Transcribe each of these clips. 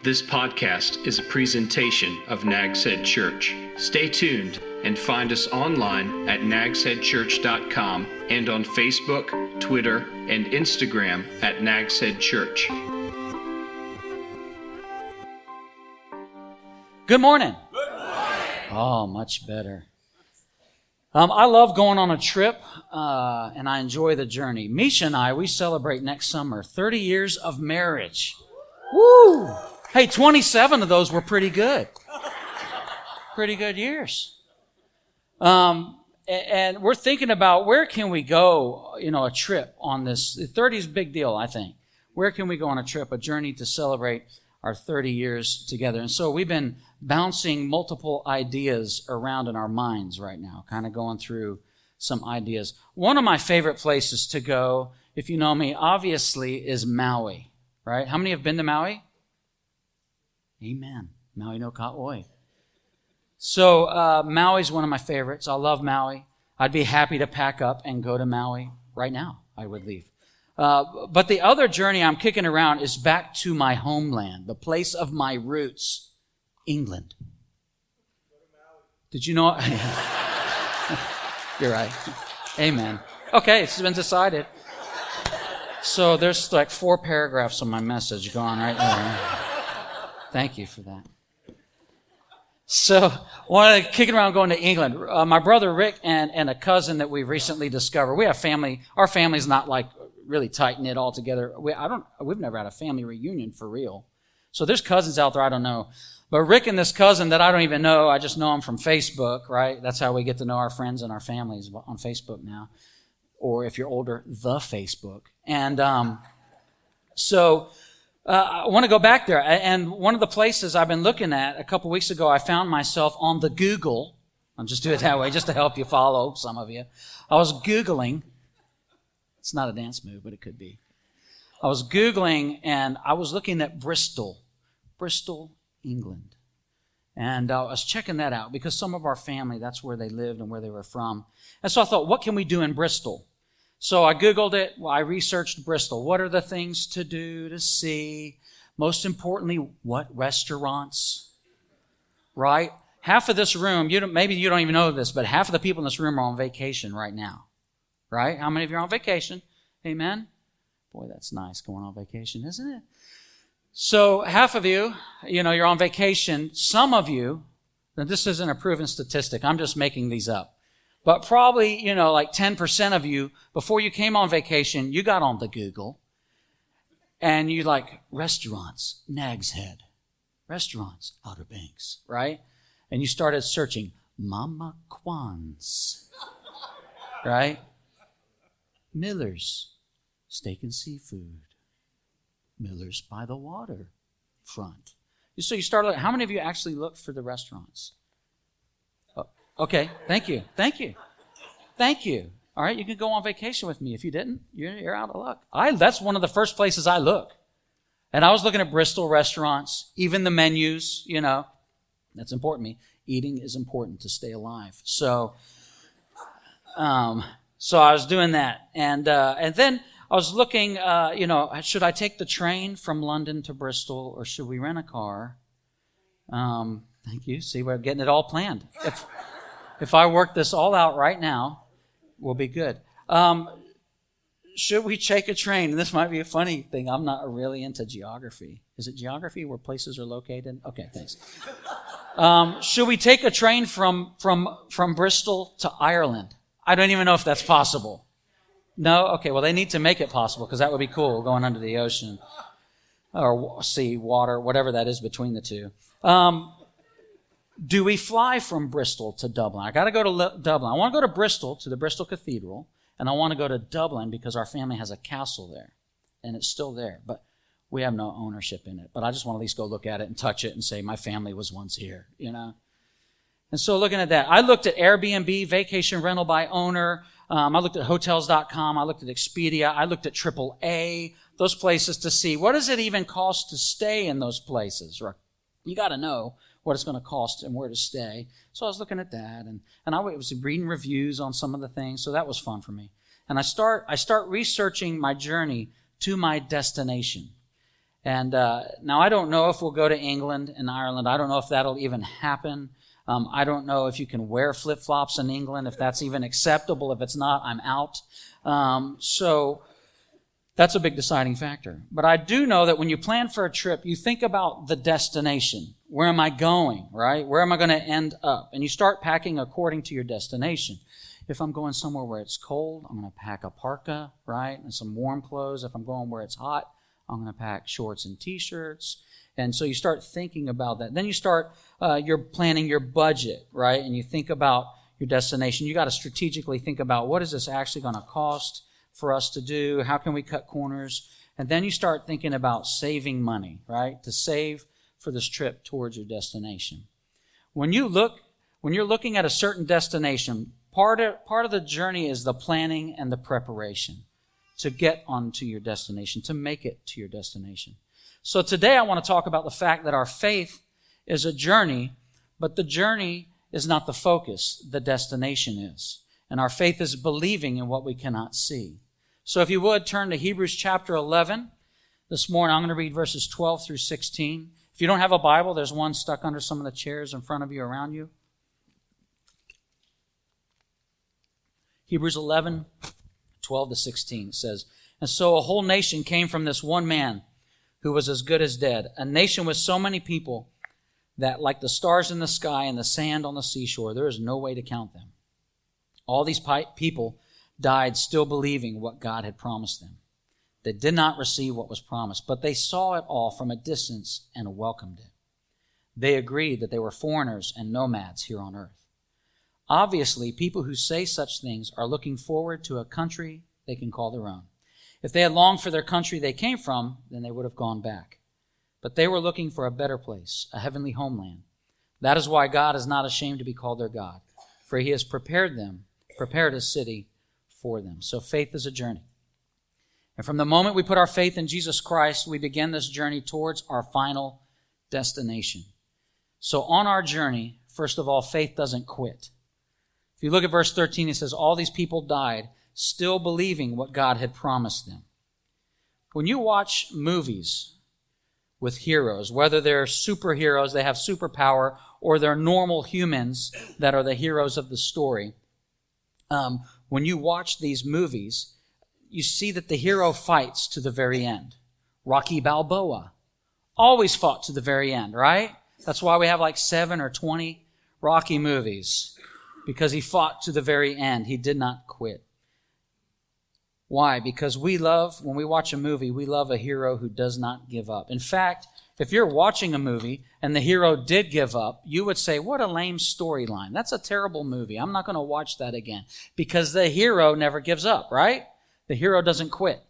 This podcast is a presentation of Nags Head Church. Stay tuned and find us online at nagsheadchurch.com and on Facebook, Twitter, and Instagram at Nags Head Church. Good morning. Good morning. Oh, much better. Um, I love going on a trip, uh, and I enjoy the journey. Misha and I, we celebrate next summer 30 years of marriage. Woo! Hey, 27 of those were pretty good. Pretty good years. Um, and we're thinking about where can we go, you know, a trip on this. 30 is a big deal, I think. Where can we go on a trip, a journey to celebrate our 30 years together? And so we've been bouncing multiple ideas around in our minds right now, kind of going through some ideas. One of my favorite places to go, if you know me, obviously is Maui, right? How many have been to Maui? Amen. Maui no Ka'oi. So, uh, Maui's one of my favorites. I love Maui. I'd be happy to pack up and go to Maui right now. I would leave. Uh, but the other journey I'm kicking around is back to my homeland, the place of my roots. England. Did you know? You're right. Amen. Okay, it's been decided. So there's like four paragraphs of my message gone right there. Thank you for that. So, one kicking around going to England. Uh, my brother Rick and, and a cousin that we recently discovered. We have family. Our family's not like really tight knit all together. We, I don't. We've never had a family reunion for real. So there's cousins out there I don't know. But Rick and this cousin that I don't even know, I just know him from Facebook, right? That's how we get to know our friends and our families on Facebook now. Or if you're older, the Facebook. And um, so uh, I want to go back there. And one of the places I've been looking at a couple weeks ago, I found myself on the Google. I'll just do it that way, just to help you follow some of you. I was Googling. It's not a dance move, but it could be. I was Googling and I was looking at Bristol. Bristol, England. And uh, I was checking that out because some of our family, that's where they lived and where they were from. And so I thought, what can we do in Bristol? So I Googled it. I researched Bristol. What are the things to do, to see? Most importantly, what restaurants? Right? Half of this room, you maybe you don't even know this, but half of the people in this room are on vacation right now. Right? How many of you are on vacation? Amen? Boy, that's nice going on vacation, isn't it? So half of you, you know, you're on vacation. Some of you, and this isn't a proven statistic. I'm just making these up. But probably, you know, like 10% of you, before you came on vacation, you got on the Google and you like restaurants, Nag's Head, restaurants, Outer Banks, right? And you started searching Mama Kwan's, right? Miller's, steak and seafood. Miller's by the water front. So you start looking. How many of you actually look for the restaurants? Okay, thank you, thank you, thank you. All right, you can go on vacation with me. If you didn't, you're, you're out of luck. I that's one of the first places I look, and I was looking at Bristol restaurants, even the menus. You know, that's important to me. Eating is important to stay alive. So, um, so I was doing that, and uh, and then I was looking, uh, you know, should I take the train from London to Bristol or should we rent a car? Um, thank you. See, we're getting it all planned. If, if I work this all out right now, we'll be good. Um, should we take a train? This might be a funny thing. I'm not really into geography. Is it geography where places are located? Okay, thanks. Um, should we take a train from, from, from Bristol to Ireland? I don't even know if that's possible. No? Okay, well, they need to make it possible because that would be cool going under the ocean or sea, water, whatever that is between the two. Um, do we fly from Bristol to Dublin? I got to go to Dublin. I want to go to Bristol to the Bristol Cathedral, and I want to go to Dublin because our family has a castle there, and it's still there, but we have no ownership in it. But I just want to at least go look at it and touch it and say my family was once here, you know. And so looking at that, I looked at Airbnb, vacation rental by owner. Um, I looked at hotels.com. I looked at Expedia. I looked at AAA, those places to see what does it even cost to stay in those places. You got to know what it's going to cost and where to stay. So I was looking at that and, and I was reading reviews on some of the things. So that was fun for me. And I start, I start researching my journey to my destination. And uh, now I don't know if we'll go to England and Ireland. I don't know if that'll even happen. Um, I don't know if you can wear flip flops in England, if that's even acceptable. If it's not, I'm out. Um, so that's a big deciding factor. But I do know that when you plan for a trip, you think about the destination. Where am I going, right? Where am I going to end up? And you start packing according to your destination. If I'm going somewhere where it's cold, I'm going to pack a parka, right? And some warm clothes. If I'm going where it's hot, I'm going to pack shorts and t-shirts. And so you start thinking about that. Then you start, uh, you're planning your budget, right? And you think about your destination. You got to strategically think about what is this actually going to cost? For us to do? How can we cut corners? And then you start thinking about saving money, right? To save for this trip towards your destination. When you look, when you're looking at a certain destination, part of, part of the journey is the planning and the preparation to get onto your destination, to make it to your destination. So today I want to talk about the fact that our faith is a journey, but the journey is not the focus, the destination is. And our faith is believing in what we cannot see. So if you would turn to Hebrews chapter 11. This morning I'm going to read verses 12 through 16. If you don't have a Bible, there's one stuck under some of the chairs in front of you around you. Hebrews 11, 12 to 16 says, And so a whole nation came from this one man who was as good as dead, a nation with so many people that, like the stars in the sky and the sand on the seashore, there is no way to count them. All these people died still believing what God had promised them. They did not receive what was promised, but they saw it all from a distance and welcomed it. They agreed that they were foreigners and nomads here on earth. Obviously, people who say such things are looking forward to a country they can call their own. If they had longed for their country they came from, then they would have gone back. But they were looking for a better place, a heavenly homeland. That is why God is not ashamed to be called their God, for he has prepared them, prepared a city for them. So faith is a journey. And from the moment we put our faith in Jesus Christ, we begin this journey towards our final destination. So on our journey, first of all, faith doesn't quit. If you look at verse 13, it says, All these people died still believing what God had promised them. When you watch movies with heroes, whether they're superheroes, they have superpower, or they're normal humans that are the heroes of the story, um, when you watch these movies, you see that the hero fights to the very end. Rocky Balboa always fought to the very end, right? That's why we have like seven or 20 Rocky movies because he fought to the very end. He did not quit. Why? Because we love, when we watch a movie, we love a hero who does not give up. In fact, if you're watching a movie and the hero did give up, you would say, What a lame storyline. That's a terrible movie. I'm not going to watch that again. Because the hero never gives up, right? The hero doesn't quit.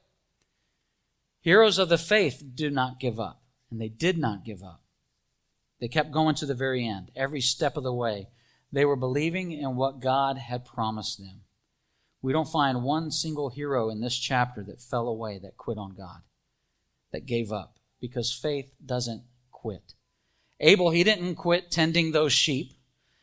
Heroes of the faith do not give up. And they did not give up. They kept going to the very end, every step of the way. They were believing in what God had promised them. We don't find one single hero in this chapter that fell away, that quit on God, that gave up because faith doesn't quit. Abel, he didn't quit tending those sheep.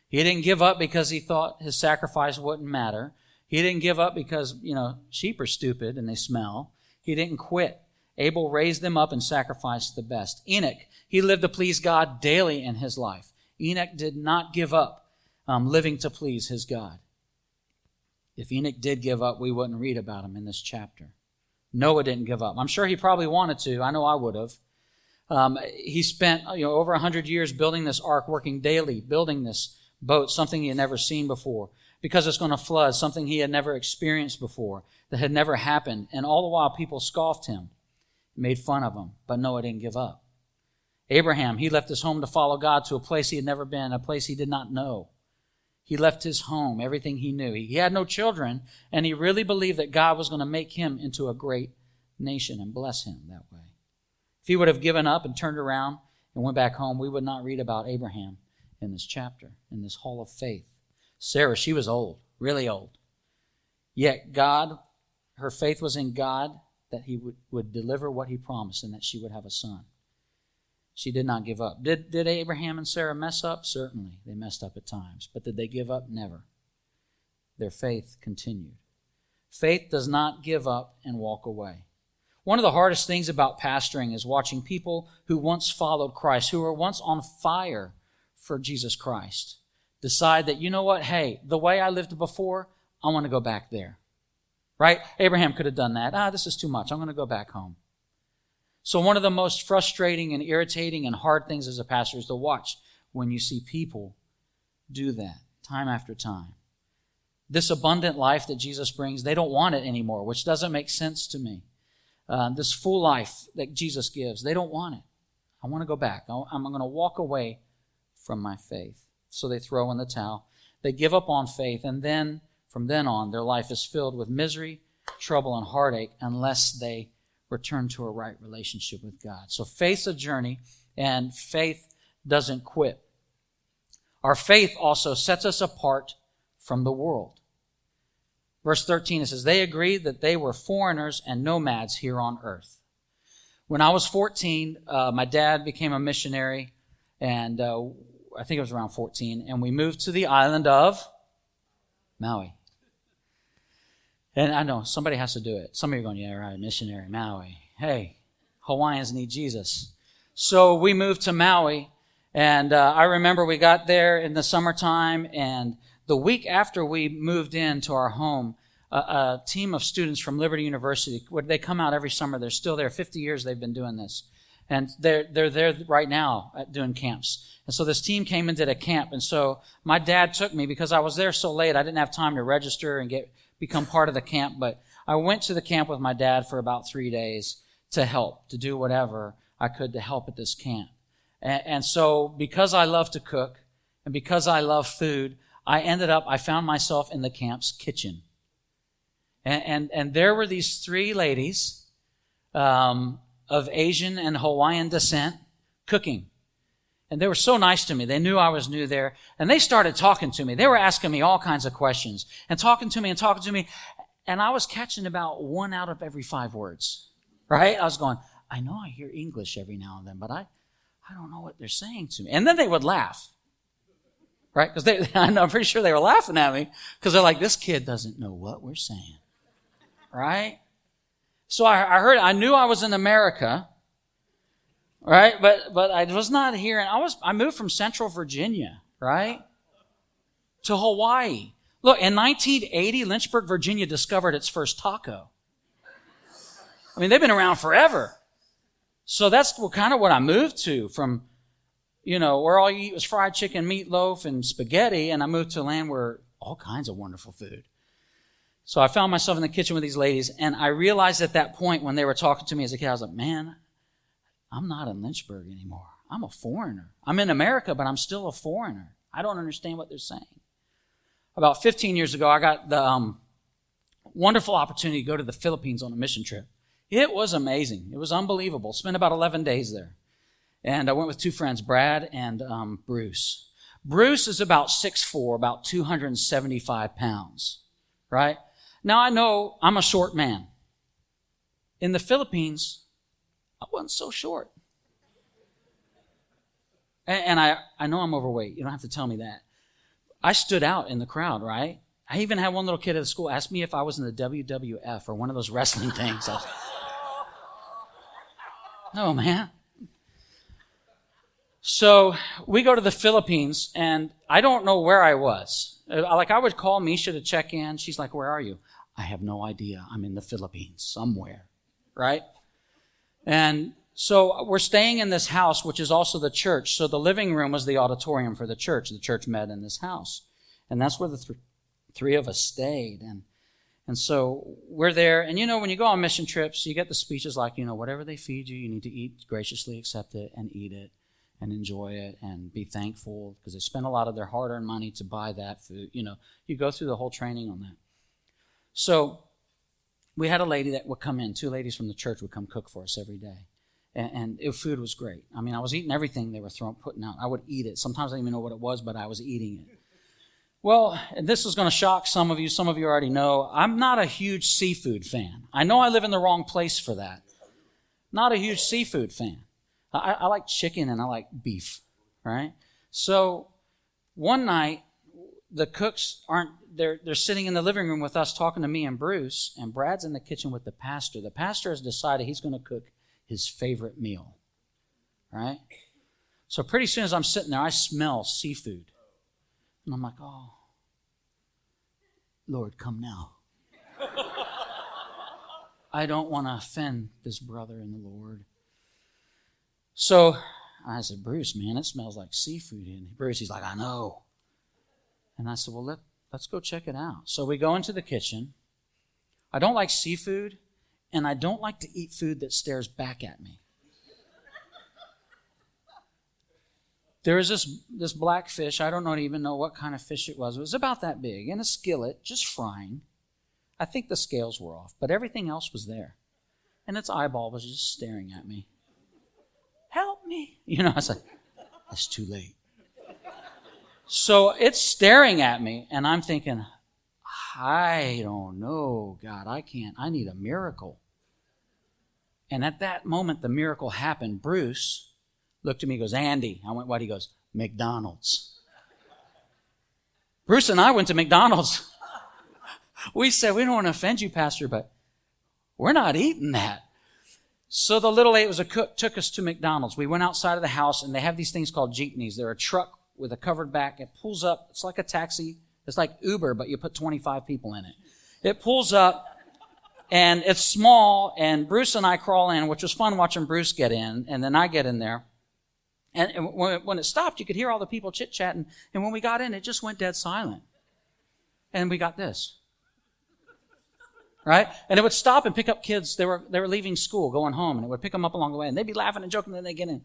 He didn't give up because he thought his sacrifice wouldn't matter. He didn't give up because, you know, sheep are stupid and they smell. He didn't quit. Abel raised them up and sacrificed the best. Enoch, he lived to please God daily in his life. Enoch did not give up um, living to please his God. If Enoch did give up, we wouldn't read about him in this chapter. Noah didn't give up. I'm sure he probably wanted to. I know I would have. Um, he spent you know over 100 years building this ark, working daily, building this boat, something he had never seen before, because it's going to flood, something he had never experienced before, that had never happened. And all the while, people scoffed him, made fun of him, but Noah didn't give up. Abraham, he left his home to follow God to a place he had never been, a place he did not know. He left his home, everything he knew. He had no children, and he really believed that God was going to make him into a great nation and bless him that way. If he would have given up and turned around and went back home, we would not read about Abraham in this chapter, in this hall of faith. Sarah, she was old, really old. Yet God, her faith was in God that he would, would deliver what he promised and that she would have a son. She did not give up. Did, did Abraham and Sarah mess up? Certainly. They messed up at times. But did they give up? Never. Their faith continued. Faith does not give up and walk away. One of the hardest things about pastoring is watching people who once followed Christ, who were once on fire for Jesus Christ, decide that, you know what, hey, the way I lived before, I want to go back there. Right? Abraham could have done that. Ah, this is too much. I'm going to go back home. So, one of the most frustrating and irritating and hard things as a pastor is to watch when you see people do that time after time. This abundant life that Jesus brings, they don't want it anymore, which doesn't make sense to me. Uh, this full life that Jesus gives, they don't want it. I want to go back. I'm going to walk away from my faith. So they throw in the towel. They give up on faith, and then from then on, their life is filled with misery, trouble, and heartache unless they return to a right relationship with God. So faith's a journey, and faith doesn't quit. Our faith also sets us apart from the world. Verse 13, it says, They agreed that they were foreigners and nomads here on earth. When I was 14, uh, my dad became a missionary, and uh, I think it was around 14, and we moved to the island of Maui. And I know somebody has to do it. Some of you are going, yeah, right, missionary, Maui. Hey, Hawaiians need Jesus. So we moved to Maui, and uh, I remember we got there in the summertime, and the week after we moved into our home, a, a team of students from Liberty University, they come out every summer. They're still there. 50 years they've been doing this. And they're, they're there right now doing camps. And so this team came and did a camp. And so my dad took me because I was there so late. I didn't have time to register and get, become part of the camp. But I went to the camp with my dad for about three days to help, to do whatever I could to help at this camp. And, and so because I love to cook and because I love food, I ended up, I found myself in the camp's kitchen. And, and, and there were these three ladies, um, of Asian and Hawaiian descent cooking. And they were so nice to me. They knew I was new there. And they started talking to me. They were asking me all kinds of questions and talking to me and talking to me. And I was catching about one out of every five words, right? I was going, I know I hear English every now and then, but I, I don't know what they're saying to me. And then they would laugh, right? Because they, I'm pretty sure they were laughing at me because they're like, this kid doesn't know what we're saying, right? So I, I heard, I knew I was in America, right? But, but I was not here. And I was, I moved from Central Virginia, right? To Hawaii. Look, in 1980, Lynchburg, Virginia discovered its first taco. I mean, they've been around forever. So that's kind of what I moved to from, you know, where all you eat was fried chicken, meatloaf, and spaghetti. And I moved to a land where all kinds of wonderful food. So I found myself in the kitchen with these ladies, and I realized at that point when they were talking to me as a kid, I was like, man, I'm not in Lynchburg anymore. I'm a foreigner. I'm in America, but I'm still a foreigner. I don't understand what they're saying. About 15 years ago, I got the um, wonderful opportunity to go to the Philippines on a mission trip. It was amazing. It was unbelievable. Spent about 11 days there. And I went with two friends, Brad and um, Bruce. Bruce is about 6'4", about 275 pounds, right? Now I know I'm a short man. In the Philippines, I wasn't so short. And, and I, I know I'm overweight. You don't have to tell me that. I stood out in the crowd, right? I even had one little kid at the school ask me if I was in the WWF or one of those wrestling things. Was, no, man. So we go to the Philippines, and I don't know where I was. Uh, like I would call Misha to check in. She's like, "Where are you?" I have no idea. I'm in the Philippines somewhere, right? And so we're staying in this house, which is also the church. So the living room was the auditorium for the church. The church met in this house. And that's where the th- three of us stayed. And, and so we're there. And you know, when you go on mission trips, you get the speeches like, you know, whatever they feed you, you need to eat, graciously accept it and eat it and enjoy it and be thankful because they spend a lot of their hard earned money to buy that food. You know, you go through the whole training on that. So we had a lady that would come in, two ladies from the church would come cook for us every day. And, and food was great. I mean, I was eating everything they were throwing, putting out. I would eat it. Sometimes I didn't even know what it was, but I was eating it. Well, and this is going to shock some of you. Some of you already know. I'm not a huge seafood fan. I know I live in the wrong place for that. Not a huge seafood fan. I, I like chicken and I like beef, right? So one night the cooks aren't they're they're sitting in the living room with us talking to me and Bruce, and Brad's in the kitchen with the pastor. The pastor has decided he's going to cook his favorite meal. Right? So pretty soon as I'm sitting there, I smell seafood. And I'm like, oh, Lord, come now. I don't want to offend this brother in the Lord. So I said, Bruce, man, it smells like seafood in here. Bruce, he's like, I know. And I said, well, let, let's go check it out. So we go into the kitchen. I don't like seafood, and I don't like to eat food that stares back at me. There was this, this black fish. I don't even know what kind of fish it was. It was about that big in a skillet, just frying. I think the scales were off, but everything else was there. And its eyeball was just staring at me. Me. You know, I was like, it's too late. So it's staring at me, and I'm thinking, I don't know, God, I can't. I need a miracle. And at that moment, the miracle happened. Bruce looked at me, goes, Andy. I went, what? He goes, McDonald's. Bruce and I went to McDonald's. we said, we don't want to offend you, Pastor, but we're not eating that. So the little lady was a cook took us to McDonald's. We went outside of the house and they have these things called jeepneys. They're a truck with a covered back. It pulls up. It's like a taxi. It's like Uber, but you put 25 people in it. It pulls up and it's small and Bruce and I crawl in, which was fun watching Bruce get in and then I get in there. And when it stopped, you could hear all the people chit chatting. And when we got in, it just went dead silent. And we got this right? And it would stop and pick up kids. They were, they were leaving school, going home, and it would pick them up along the way. And they'd be laughing and joking, and then they get in.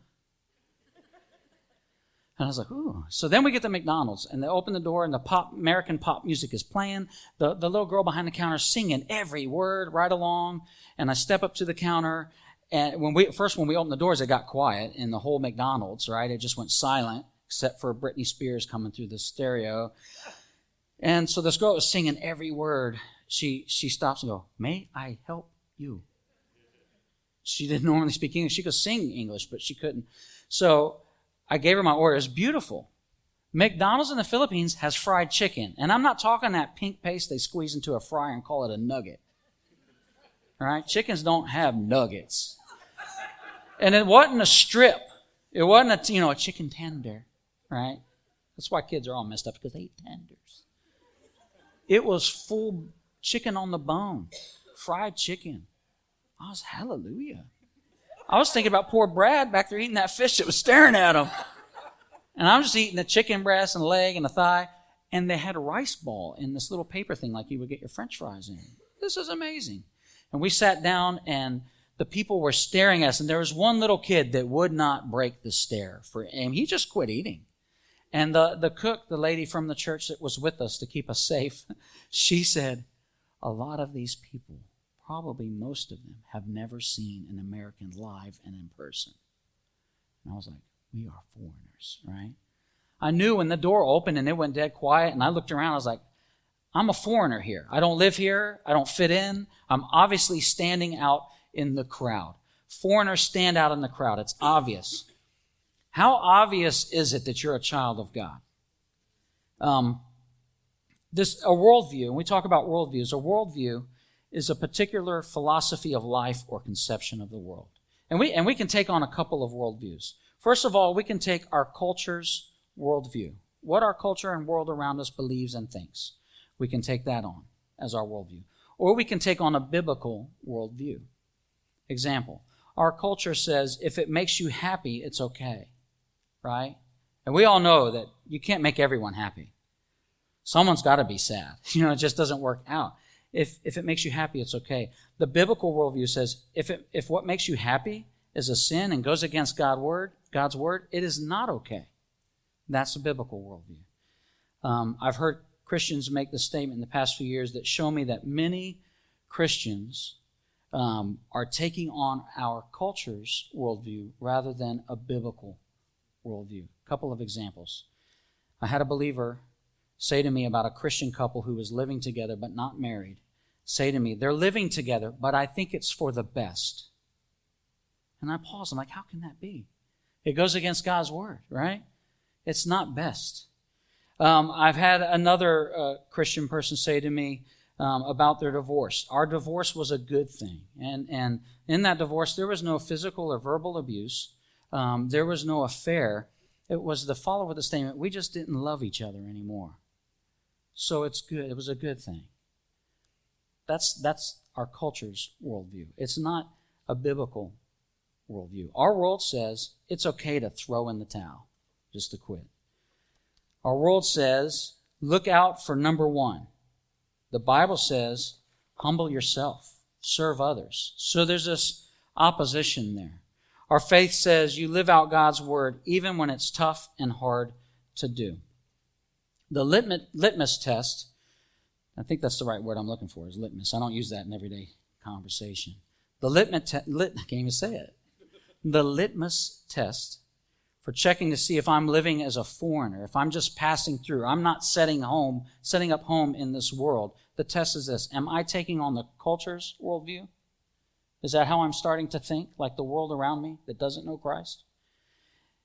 And I was like, ooh. So then we get to McDonald's, and they open the door, and the pop, American pop music is playing. The, the little girl behind the counter singing every word right along. And I step up to the counter, and when we, first when we opened the doors, it got quiet in the whole McDonald's, right? It just went silent, except for Britney Spears coming through the stereo. And so this girl was singing every word she she stops and go, "May I help you?" She didn't normally speak English. She could sing English, but she couldn't. So I gave her my order. It's beautiful. McDonald's in the Philippines has fried chicken, and I'm not talking that pink paste they squeeze into a fryer and call it a nugget. All right, chickens don't have nuggets, and it wasn't a strip. It wasn't a you know a chicken tender, right? That's why kids are all messed up because they eat tenders. It was full chicken on the bone, fried chicken. I was, hallelujah. I was thinking about poor Brad back there eating that fish that was staring at him. And I'm just eating the chicken breast and leg and the thigh. And they had a rice ball in this little paper thing like you would get your french fries in. This is amazing. And we sat down and the people were staring at us. And there was one little kid that would not break the stare for him. He just quit eating. And the, the cook, the lady from the church that was with us to keep us safe, she said, a lot of these people, probably most of them, have never seen an American live and in person. And I was like, we are foreigners, right? I knew when the door opened and it went dead quiet, and I looked around, I was like, I'm a foreigner here. I don't live here. I don't fit in. I'm obviously standing out in the crowd. Foreigners stand out in the crowd. It's obvious. How obvious is it that you're a child of God? Um, this a worldview, and we talk about worldviews, a worldview is a particular philosophy of life or conception of the world. And we, and we can take on a couple of worldviews. First of all, we can take our culture's worldview, what our culture and world around us believes and thinks. We can take that on as our worldview. Or we can take on a biblical worldview. Example, our culture says if it makes you happy, it's okay, right? And we all know that you can't make everyone happy. Someone's got to be sad. You know, it just doesn't work out. If, if it makes you happy, it's okay. The biblical worldview says if, it, if what makes you happy is a sin and goes against God word, God's word, it is not okay. That's the biblical worldview. Um, I've heard Christians make the statement in the past few years that show me that many Christians um, are taking on our culture's worldview rather than a biblical worldview. A couple of examples. I had a believer say to me about a Christian couple who was living together but not married. Say to me, they're living together, but I think it's for the best. And I pause. I'm like, how can that be? It goes against God's word, right? It's not best. Um, I've had another uh, Christian person say to me um, about their divorce. Our divorce was a good thing. And, and in that divorce, there was no physical or verbal abuse, um, there was no affair. It was the follow with the statement we just didn't love each other anymore. So it's good. It was a good thing. That's, that's our culture's worldview. It's not a biblical worldview. Our world says it's okay to throw in the towel, just to quit. Our world says look out for number one. The Bible says humble yourself, serve others. So there's this opposition there. Our faith says you live out God's word even when it's tough and hard to do. The litmus test, I think that's the right word I'm looking for, is litmus. I don't use that in everyday conversation. The litmus, te- lit, I can't even say it. The litmus test for checking to see if I'm living as a foreigner, if I'm just passing through, I'm not setting home, setting up home in this world. The test is this: Am I taking on the culture's worldview? Is that how I'm starting to think, like the world around me that doesn't know Christ?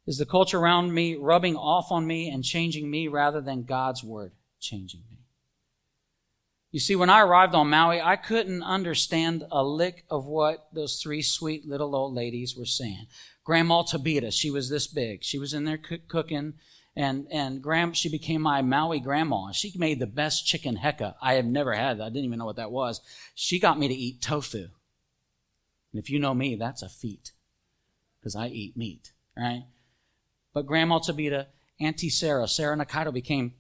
Is the culture around me rubbing off on me and changing me rather than God's word changing me? You see, when I arrived on Maui, I couldn't understand a lick of what those three sweet little old ladies were saying. Grandma Tabita, she was this big. She was in there cooking, and and Gram, she became my Maui grandma. She made the best chicken hekka I have never had. I didn't even know what that was. She got me to eat tofu. And if you know me, that's a feat, because I eat meat, right? But Grandma Tabita, Auntie Sarah, Sarah Nakaido became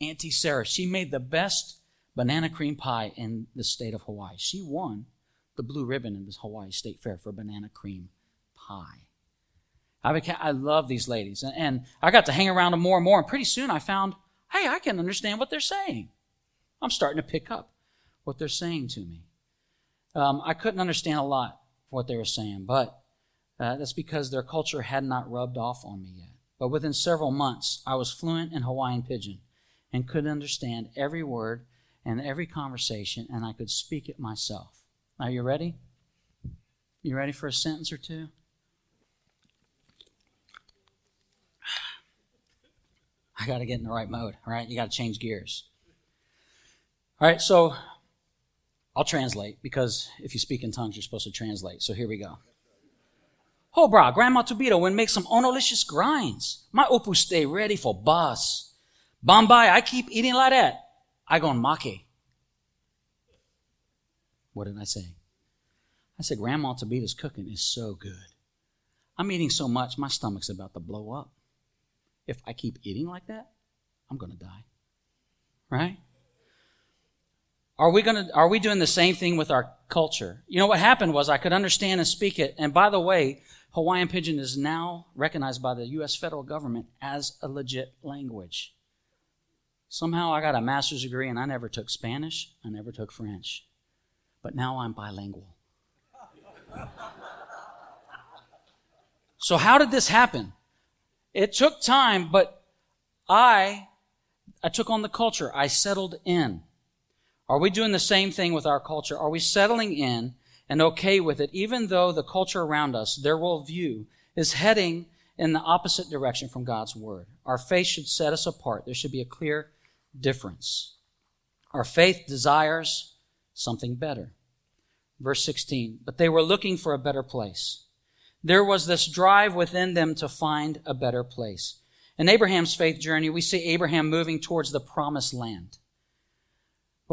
Auntie Sarah. She made the best banana cream pie in the state of Hawaii. She won the blue ribbon in the Hawaii State Fair for banana cream pie. I, became, I love these ladies. And, and I got to hang around them more and more. And pretty soon I found, hey, I can understand what they're saying. I'm starting to pick up what they're saying to me. Um, I couldn't understand a lot of what they were saying, but uh, that's because their culture had not rubbed off on me yet. But within several months, I was fluent in Hawaiian Pidgin and could understand every word and every conversation, and I could speak it myself. Are you ready? You ready for a sentence or two? I got to get in the right mode, all right? You got to change gears. All right, so I'll translate because if you speak in tongues, you're supposed to translate. So here we go. Oh, bra, Grandma Tobito when make some onolicious grinds. My opus stay ready for bus. Bombay, I keep eating like that. I go make. What did I say? I said, Grandma Tabita's cooking is so good. I'm eating so much, my stomach's about to blow up. If I keep eating like that, I'm to die. Right? Are we to, are we doing the same thing with our culture? You know, what happened was I could understand and speak it. And by the way, Hawaiian Pidgin is now recognized by the U.S. federal government as a legit language. Somehow I got a master's degree and I never took Spanish, I never took French. But now I'm bilingual. so, how did this happen? It took time, but I, I took on the culture. I settled in. Are we doing the same thing with our culture? Are we settling in and okay with it, even though the culture around us, their worldview, is heading in the opposite direction from God's word? Our faith should set us apart. There should be a clear difference. Our faith desires something better. Verse 16, but they were looking for a better place. There was this drive within them to find a better place. In Abraham's faith journey, we see Abraham moving towards the promised land.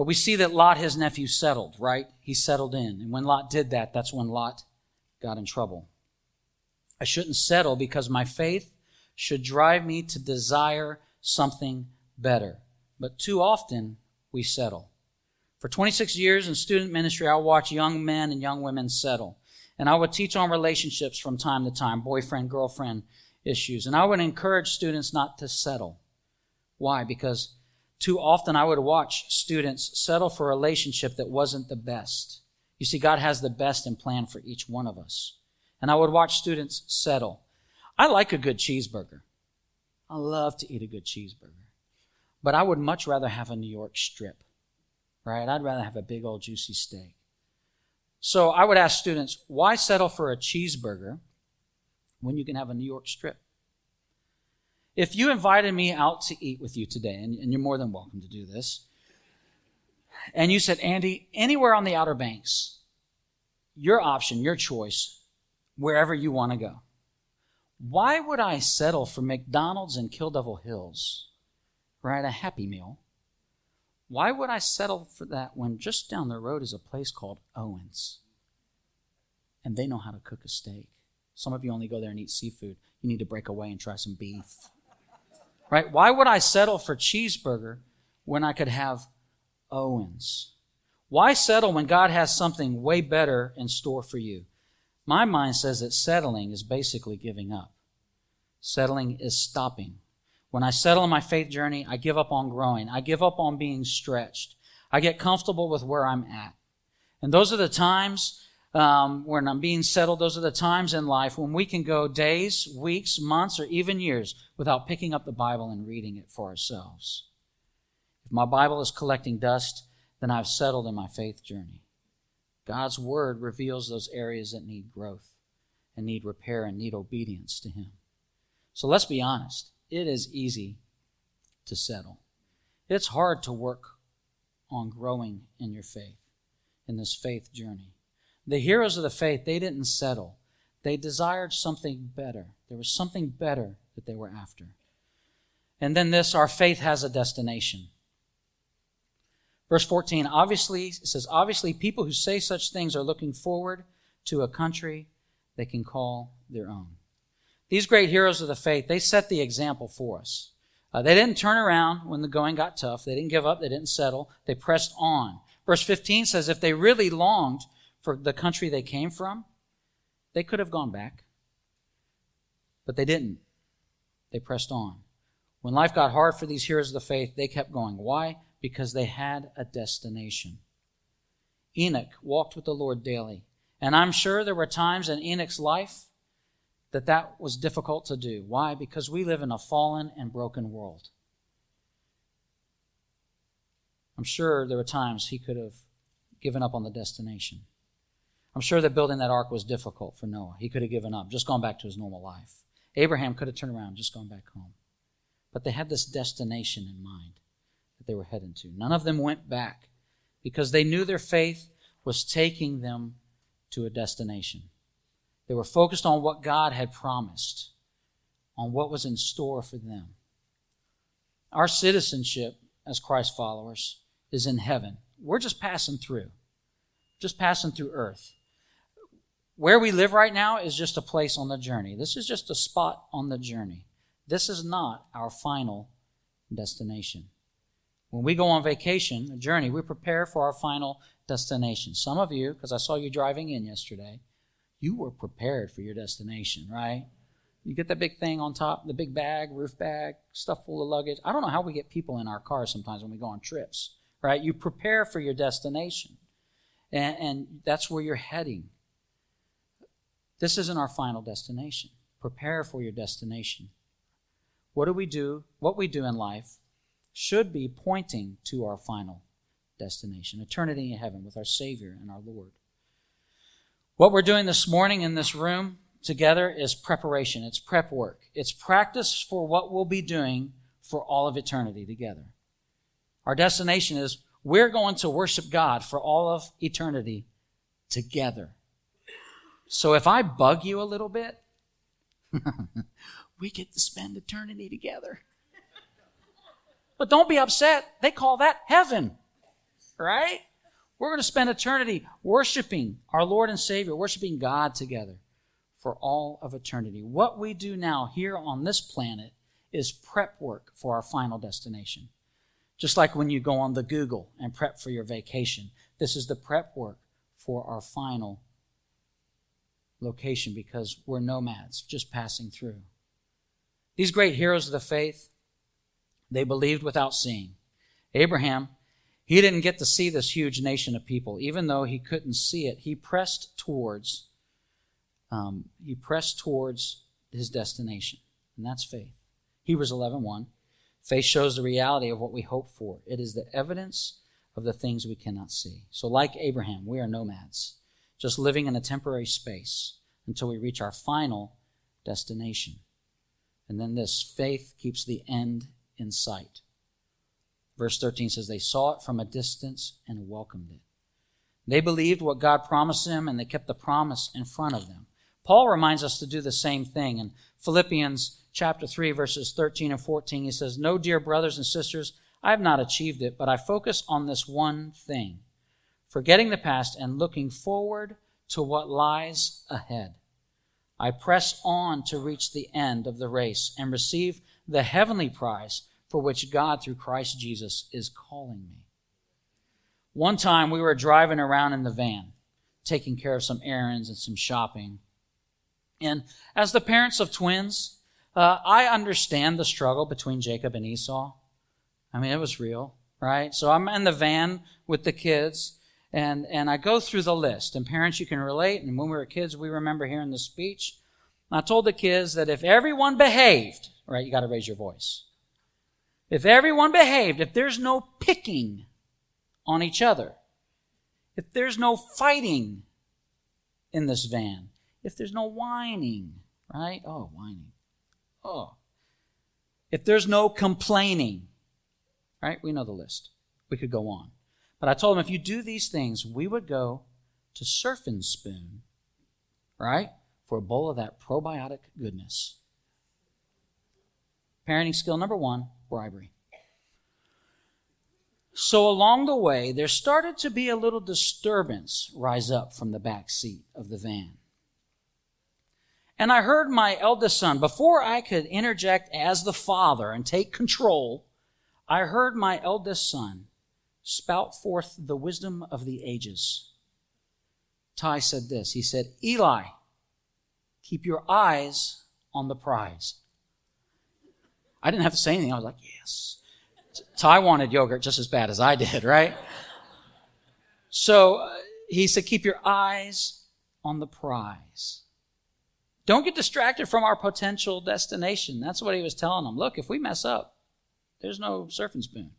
But we see that Lot, his nephew, settled, right? He settled in. And when Lot did that, that's when Lot got in trouble. I shouldn't settle because my faith should drive me to desire something better. But too often, we settle. For 26 years in student ministry, I watched young men and young women settle. And I would teach on relationships from time to time, boyfriend, girlfriend issues. And I would encourage students not to settle. Why? Because too often I would watch students settle for a relationship that wasn't the best. You see, God has the best in plan for each one of us. And I would watch students settle. I like a good cheeseburger. I love to eat a good cheeseburger. But I would much rather have a New York strip, right? I'd rather have a big old juicy steak. So I would ask students, why settle for a cheeseburger when you can have a New York strip? If you invited me out to eat with you today, and, and you're more than welcome to do this, and you said, Andy, anywhere on the Outer Banks, your option, your choice, wherever you want to go. Why would I settle for McDonald's in Kill Devil Hills, right? A Happy Meal. Why would I settle for that when just down the road is a place called Owens? And they know how to cook a steak. Some of you only go there and eat seafood. You need to break away and try some beef. Right? Why would I settle for cheeseburger when I could have Owens? Why settle when God has something way better in store for you? My mind says that settling is basically giving up. Settling is stopping. When I settle in my faith journey, I give up on growing. I give up on being stretched. I get comfortable with where I'm at. And those are the times um, when I'm being settled. Those are the times in life when we can go days, weeks, months, or even years without picking up the Bible and reading it for ourselves. If my Bible is collecting dust, then I've settled in my faith journey. God's Word reveals those areas that need growth and need repair and need obedience to Him. So let's be honest. It is easy to settle. It's hard to work on growing in your faith, in this faith journey. The heroes of the faith, they didn't settle. They desired something better. There was something better that they were after. And then this, our faith has a destination. Verse 14, obviously, it says, obviously, people who say such things are looking forward to a country they can call their own. These great heroes of the faith, they set the example for us. Uh, they didn't turn around when the going got tough. They didn't give up. They didn't settle. They pressed on. Verse 15 says, if they really longed for the country they came from, they could have gone back. But they didn't. They pressed on. When life got hard for these heroes of the faith, they kept going. Why? because they had a destination. Enoch walked with the Lord daily. And I'm sure there were times in Enoch's life that that was difficult to do. Why? Because we live in a fallen and broken world. I'm sure there were times he could have given up on the destination. I'm sure that building that ark was difficult for Noah. He could have given up, just gone back to his normal life. Abraham could have turned around, just gone back home. But they had this destination in mind that they were heading to. None of them went back because they knew their faith was taking them to a destination. They were focused on what God had promised, on what was in store for them. Our citizenship as Christ followers is in heaven. We're just passing through, just passing through earth. Where we live right now is just a place on the journey. This is just a spot on the journey. This is not our final destination. When we go on vacation, a journey, we prepare for our final destination. Some of you, because I saw you driving in yesterday, you were prepared for your destination, right? You get that big thing on top, the big bag, roof bag, stuff full of luggage. I don't know how we get people in our cars sometimes when we go on trips, right? You prepare for your destination, and, and that's where you're heading. This isn't our final destination. Prepare for your destination. What do we do? What we do in life should be pointing to our final destination, eternity in heaven with our Savior and our Lord. What we're doing this morning in this room together is preparation. It's prep work. It's practice for what we'll be doing for all of eternity together. Our destination is we're going to worship God for all of eternity together. So if I bug you a little bit, we get to spend eternity together. But don't be upset. They call that heaven, right? We're going to spend eternity worshiping our Lord and Savior, worshiping God together for all of eternity. What we do now here on this planet is prep work for our final destination. Just like when you go on the Google and prep for your vacation, this is the prep work for our final location because we're nomads just passing through. These great heroes of the faith, they believed without seeing. Abraham, he didn't get to see this huge nation of people. Even though he couldn't see it, he pressed towards, um, he pressed towards his destination. And that's faith. Hebrews 11, 1. Faith shows the reality of what we hope for. It is the evidence of the things we cannot see. So like Abraham, we are nomads, just living in a temporary space until we reach our final destination. And then this faith keeps the end in sight. Verse 13 says, They saw it from a distance and welcomed it. They believed what God promised them and they kept the promise in front of them. Paul reminds us to do the same thing. In Philippians chapter 3, verses 13 and 14, he says, No, dear brothers and sisters, I have not achieved it, but I focus on this one thing, forgetting the past and looking forward to what lies ahead. I press on to reach the end of the race and receive the heavenly prize for which God, through Christ Jesus, is calling me. One time we were driving around in the van, taking care of some errands and some shopping. And as the parents of twins, uh, I understand the struggle between Jacob and Esau. I mean, it was real, right? So I'm in the van with the kids, and, and I go through the list. And parents, you can relate. And when we were kids, we remember hearing the speech. And I told the kids that if everyone behaved, right, you got to raise your voice. If everyone behaved, if there's no picking on each other, if there's no fighting in this van, if there's no whining, right? Oh, whining. Oh. If there's no complaining, right? We know the list. We could go on. But I told him if you do these things, we would go to Surfin' Spoon, right? For a bowl of that probiotic goodness. Parenting skill number one bribery. So along the way, there started to be a little disturbance rise up from the back seat of the van. And I heard my eldest son, before I could interject as the father and take control, I heard my eldest son spout forth the wisdom of the ages. Ty said this. He said, Eli, keep your eyes on the prize. I didn't have to say anything. I was like, yes. Ty wanted yogurt just as bad as I did, right? So uh, he said, keep your eyes on the prize. Don't get distracted from our potential destination. That's what he was telling them. Look, if we mess up, there's no Surfin' Spoon.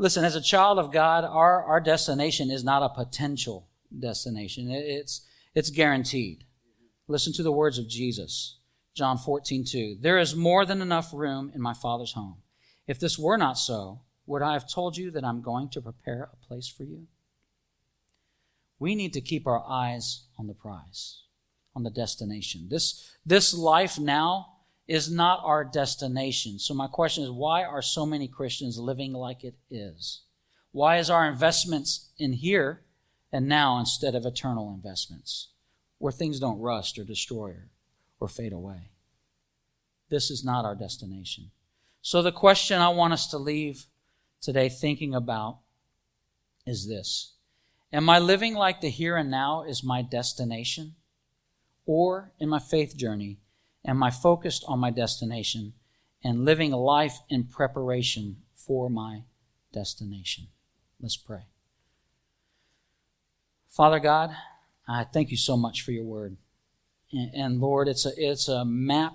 Listen, as a child of God, our, our destination is not a potential destination. It's, it's guaranteed. Listen to the words of Jesus. John 14, 2. There is more than enough room in my Father's home. If this were not so, would I have told you that I'm going to prepare a place for you? We need to keep our eyes on the prize, on the destination. This, this life now is not our destination. So my question is, why are so many Christians living like it is? Why is our investments in here and now instead of eternal investments, where things don't rust or destroy or fade away. This is not our destination. So, the question I want us to leave today thinking about is this Am I living like the here and now is my destination? Or in my faith journey, am I focused on my destination and living a life in preparation for my destination? Let's pray. Father God, I thank you so much for your word. And, and Lord, it's a, it's a map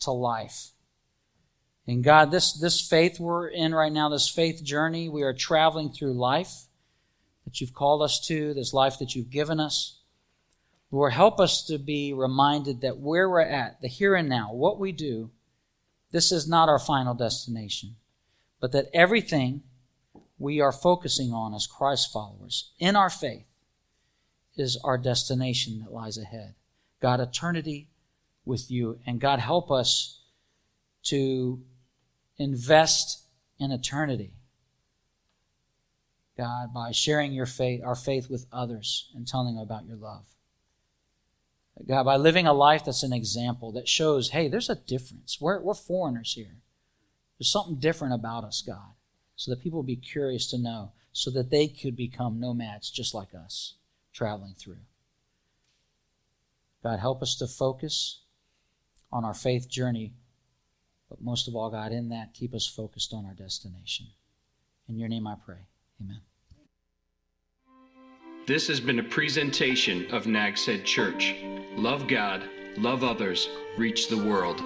to life. And God, this, this faith we're in right now, this faith journey, we are traveling through life that you've called us to, this life that you've given us. Lord, help us to be reminded that where we're at, the here and now, what we do, this is not our final destination, but that everything we are focusing on as Christ followers in our faith is our destination that lies ahead. God, eternity with you. And God, help us to invest in eternity. God, by sharing your faith, our faith with others and telling them about your love. God, by living a life that's an example that shows, hey, there's a difference. We're, we're foreigners here. There's something different about us, God, so that people will be curious to know, so that they could become nomads just like us, traveling through. God, help us to focus on our faith journey, but most of all, God, in that, keep us focused on our destination. In your name I pray. Amen. This has been a presentation of Nags Head Church. Love God, love others, reach the world.